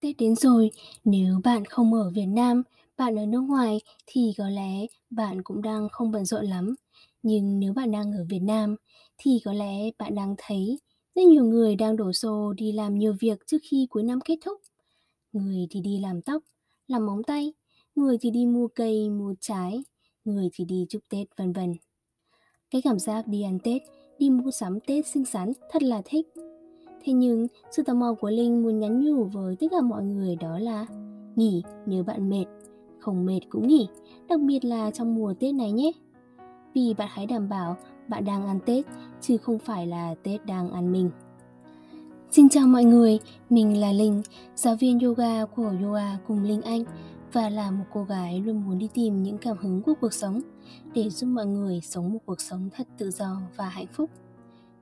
Tết đến rồi, nếu bạn không ở Việt Nam, bạn ở nước ngoài thì có lẽ bạn cũng đang không bận rộn lắm. Nhưng nếu bạn đang ở Việt Nam thì có lẽ bạn đang thấy rất nhiều người đang đổ xô đi làm nhiều việc trước khi cuối năm kết thúc. Người thì đi làm tóc, làm móng tay, người thì đi mua cây, mua trái, người thì đi chúc Tết vân vân. Cái cảm giác đi ăn Tết, đi mua sắm Tết xinh xắn thật là thích. Thế nhưng, sự tò mò của Linh muốn nhắn nhủ với tất cả mọi người đó là nghỉ nếu bạn mệt, không mệt cũng nghỉ, đặc biệt là trong mùa Tết này nhé. Vì bạn hãy đảm bảo bạn đang ăn Tết chứ không phải là Tết đang ăn mình. Xin chào mọi người, mình là Linh, giáo viên yoga của Yoga cùng Linh Anh và là một cô gái luôn muốn đi tìm những cảm hứng của cuộc sống để giúp mọi người sống một cuộc sống thật tự do và hạnh phúc.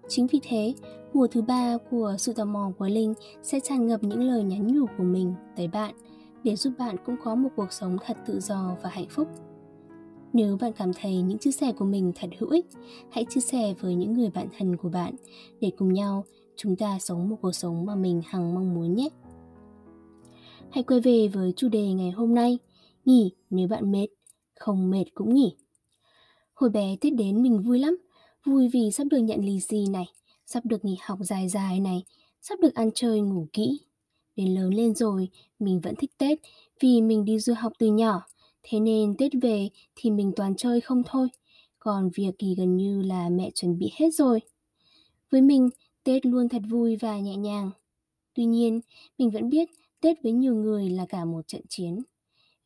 Chính vì thế, mùa thứ ba của sự tò mò của Linh sẽ tràn ngập những lời nhắn nhủ của mình tới bạn để giúp bạn cũng có một cuộc sống thật tự do và hạnh phúc. Nếu bạn cảm thấy những chia sẻ của mình thật hữu ích, hãy chia sẻ với những người bạn thân của bạn để cùng nhau chúng ta sống một cuộc sống mà mình hằng mong muốn nhé. Hãy quay về với chủ đề ngày hôm nay, nghỉ nếu bạn mệt, không mệt cũng nghỉ. Hồi bé Tết đến mình vui lắm, vui vì sắp được nhận lì xì này, sắp được nghỉ học dài dài này, sắp được ăn chơi ngủ kỹ. Đến lớn lên rồi, mình vẫn thích Tết vì mình đi du học từ nhỏ, thế nên Tết về thì mình toàn chơi không thôi, còn việc thì gần như là mẹ chuẩn bị hết rồi. Với mình, Tết luôn thật vui và nhẹ nhàng. Tuy nhiên, mình vẫn biết Tết với nhiều người là cả một trận chiến.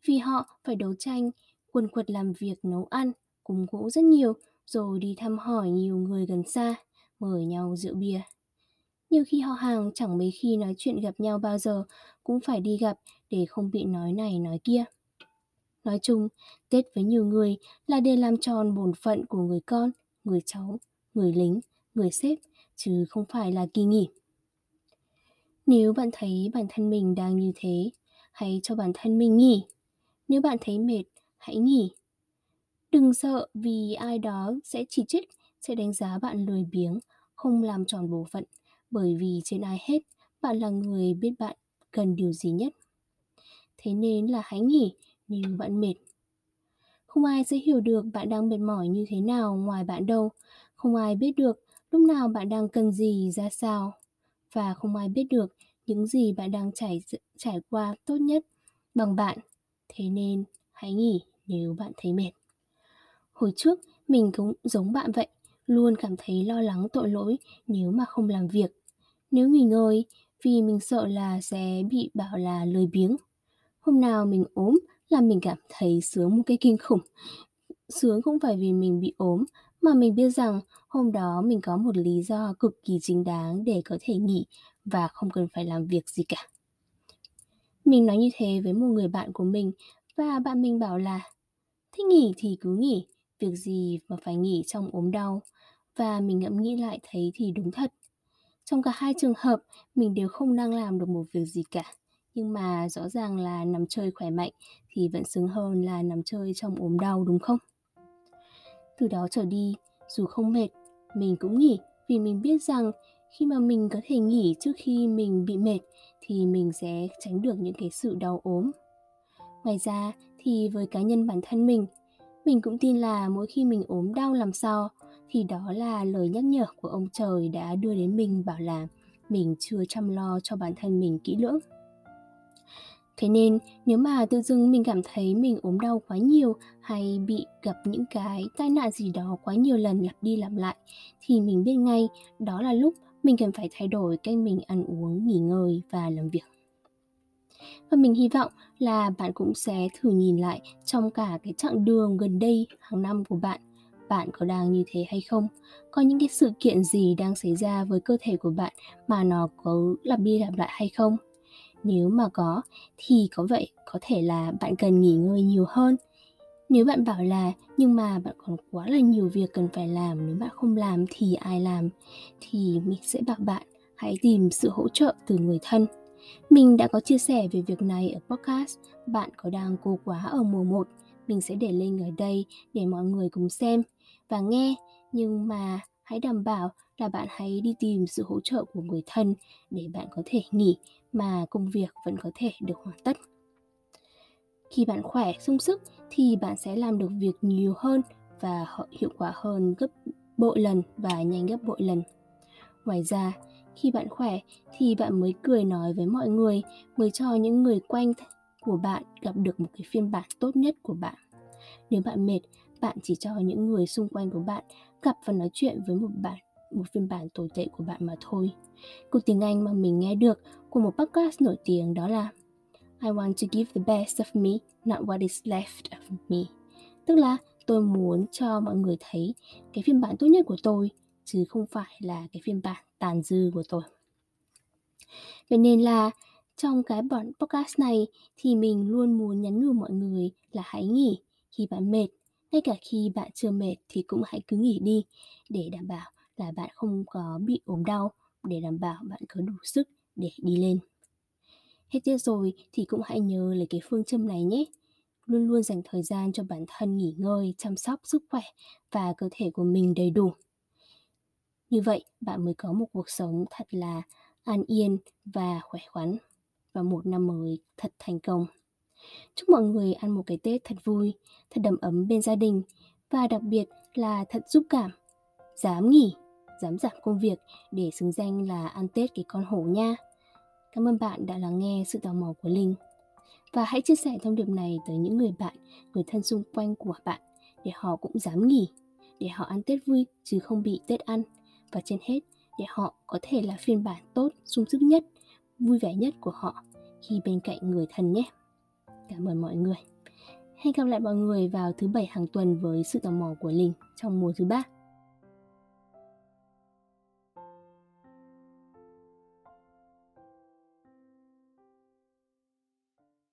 Vì họ phải đấu tranh, quần quật làm việc nấu ăn, cúng gỗ rất nhiều, rồi đi thăm hỏi nhiều người gần xa, mời nhau rượu bia. Nhiều khi họ hàng chẳng mấy khi nói chuyện gặp nhau bao giờ cũng phải đi gặp để không bị nói này nói kia. Nói chung, Tết với nhiều người là để làm tròn bổn phận của người con, người cháu, người lính, người sếp, chứ không phải là kỳ nghỉ. Nếu bạn thấy bản thân mình đang như thế, hãy cho bản thân mình nghỉ. Nếu bạn thấy mệt, hãy nghỉ. Đừng sợ vì ai đó sẽ chỉ trích, sẽ đánh giá bạn lười biếng, không làm tròn bổn phận, bởi vì trên ai hết, bạn là người biết bạn cần điều gì nhất. Thế nên là hãy nghỉ nếu bạn mệt. Không ai sẽ hiểu được bạn đang mệt mỏi như thế nào ngoài bạn đâu. Không ai biết được lúc nào bạn đang cần gì ra sao và không ai biết được những gì bạn đang trải trải qua tốt nhất bằng bạn. Thế nên hãy nghỉ nếu bạn thấy mệt. Hồi trước mình cũng giống bạn vậy, luôn cảm thấy lo lắng tội lỗi nếu mà không làm việc. Nếu nghỉ ngơi vì mình sợ là sẽ bị bảo là lười biếng. Hôm nào mình ốm là mình cảm thấy sướng một cái kinh khủng. Sướng không phải vì mình bị ốm mà mình biết rằng hôm đó mình có một lý do cực kỳ chính đáng để có thể nghỉ và không cần phải làm việc gì cả. Mình nói như thế với một người bạn của mình và bạn mình bảo là thích nghỉ thì cứ nghỉ, việc gì mà phải nghỉ trong ốm đau. Và mình ngẫm nghĩ lại thấy thì đúng thật. Trong cả hai trường hợp, mình đều không đang làm được một việc gì cả. Nhưng mà rõ ràng là nằm chơi khỏe mạnh thì vẫn xứng hơn là nằm chơi trong ốm đau đúng không? Từ đó trở đi, dù không mệt, mình cũng nghỉ vì mình biết rằng khi mà mình có thể nghỉ trước khi mình bị mệt thì mình sẽ tránh được những cái sự đau ốm. Ngoài ra thì với cá nhân bản thân mình, mình cũng tin là mỗi khi mình ốm đau làm sao thì đó là lời nhắc nhở của ông trời đã đưa đến mình bảo là mình chưa chăm lo cho bản thân mình kỹ lưỡng. Thế nên nếu mà tự dưng mình cảm thấy mình ốm đau quá nhiều hay bị gặp những cái tai nạn gì đó quá nhiều lần lặp đi lặp lại thì mình biết ngay đó là lúc mình cần phải thay đổi cách mình ăn uống, nghỉ ngơi và làm việc. Và mình hy vọng là bạn cũng sẽ thử nhìn lại trong cả cái chặng đường gần đây hàng năm của bạn. Bạn có đang như thế hay không? Có những cái sự kiện gì đang xảy ra với cơ thể của bạn mà nó có lặp đi lặp lại hay không? Nếu mà có, thì có vậy có thể là bạn cần nghỉ ngơi nhiều hơn. Nếu bạn bảo là, nhưng mà bạn còn quá là nhiều việc cần phải làm, nếu bạn không làm thì ai làm? thì mình sẽ bảo bạn hãy tìm sự hỗ trợ từ người thân mình đã có chia sẻ về việc này ở podcast bạn có đang cô quá ở mùa 1 mình sẽ để link ở đây để mọi người cùng xem và nghe nhưng mà hãy đảm bảo là bạn hãy đi tìm sự hỗ trợ của người thân để bạn có thể nghỉ mà công việc vẫn có thể được hoàn tất. Khi bạn khỏe, sung sức thì bạn sẽ làm được việc nhiều hơn và hiệu quả hơn gấp bội lần và nhanh gấp bội lần. Ngoài ra, khi bạn khỏe thì bạn mới cười nói với mọi người, mới cho những người quanh của bạn gặp được một cái phiên bản tốt nhất của bạn. Nếu bạn mệt, bạn chỉ cho những người xung quanh của bạn gặp và nói chuyện với một bạn một phiên bản tồi tệ của bạn mà thôi. Câu tiếng Anh mà mình nghe được của một podcast nổi tiếng đó là I want to give the best of me, not what is left of me. Tức là tôi muốn cho mọi người thấy cái phiên bản tốt nhất của tôi chứ không phải là cái phiên bản tàn dư của tôi. Vậy nên là trong cái bản podcast này thì mình luôn muốn nhắn nhủ mọi người là hãy nghỉ khi bạn mệt. Ngay cả khi bạn chưa mệt thì cũng hãy cứ nghỉ đi để đảm bảo là bạn không có bị ốm đau để đảm bảo bạn có đủ sức để đi lên. Hết tiết rồi thì cũng hãy nhớ lấy cái phương châm này nhé. Luôn luôn dành thời gian cho bản thân nghỉ ngơi, chăm sóc sức khỏe và cơ thể của mình đầy đủ. Như vậy, bạn mới có một cuộc sống thật là an yên và khỏe khoắn và một năm mới thật thành công. Chúc mọi người ăn một cái Tết thật vui, thật đầm ấm bên gia đình và đặc biệt là thật giúp cảm, dám nghỉ, dám giảm công việc để xứng danh là ăn Tết cái con hổ nha. Cảm ơn bạn đã lắng nghe sự tò mò của Linh. Và hãy chia sẻ thông điệp này tới những người bạn, người thân xung quanh của bạn để họ cũng dám nghỉ, để họ ăn Tết vui chứ không bị Tết ăn và trên hết để họ có thể là phiên bản tốt, sung sức nhất, vui vẻ nhất của họ khi bên cạnh người thân nhé. Cảm ơn mọi người. Hẹn gặp lại mọi người vào thứ bảy hàng tuần với sự tò mò của Linh trong mùa thứ ba.